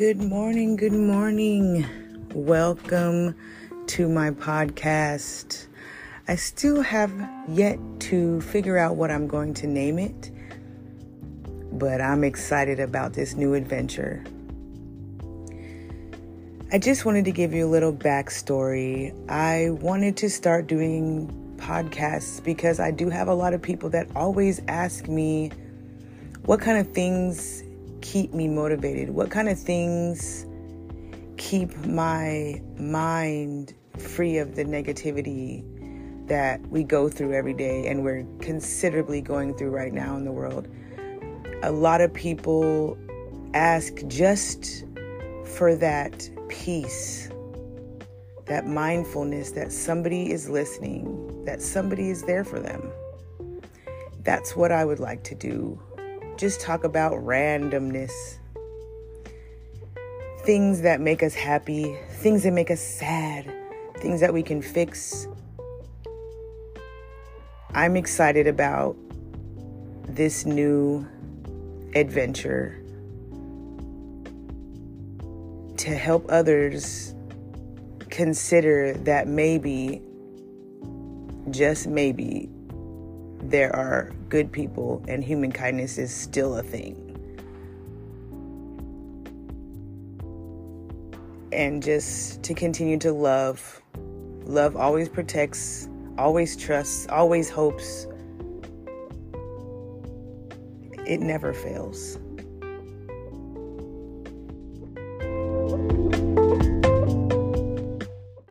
Good morning, good morning. Welcome to my podcast. I still have yet to figure out what I'm going to name it, but I'm excited about this new adventure. I just wanted to give you a little backstory. I wanted to start doing podcasts because I do have a lot of people that always ask me what kind of things keep me motivated? What kind of things keep my mind free of the negativity that we go through every day and we're considerably going through right now in the world? A lot of people ask just for that peace, that mindfulness that somebody is listening, that somebody is there for them. That's what I would like to do just talk about randomness. Things that make us happy, things that make us sad, things that we can fix. I'm excited about this new adventure to help others consider that maybe, just maybe, there are good people and human kindness is still a thing. And just to continue to love. Love always protects, always trusts, always hopes. It never fails.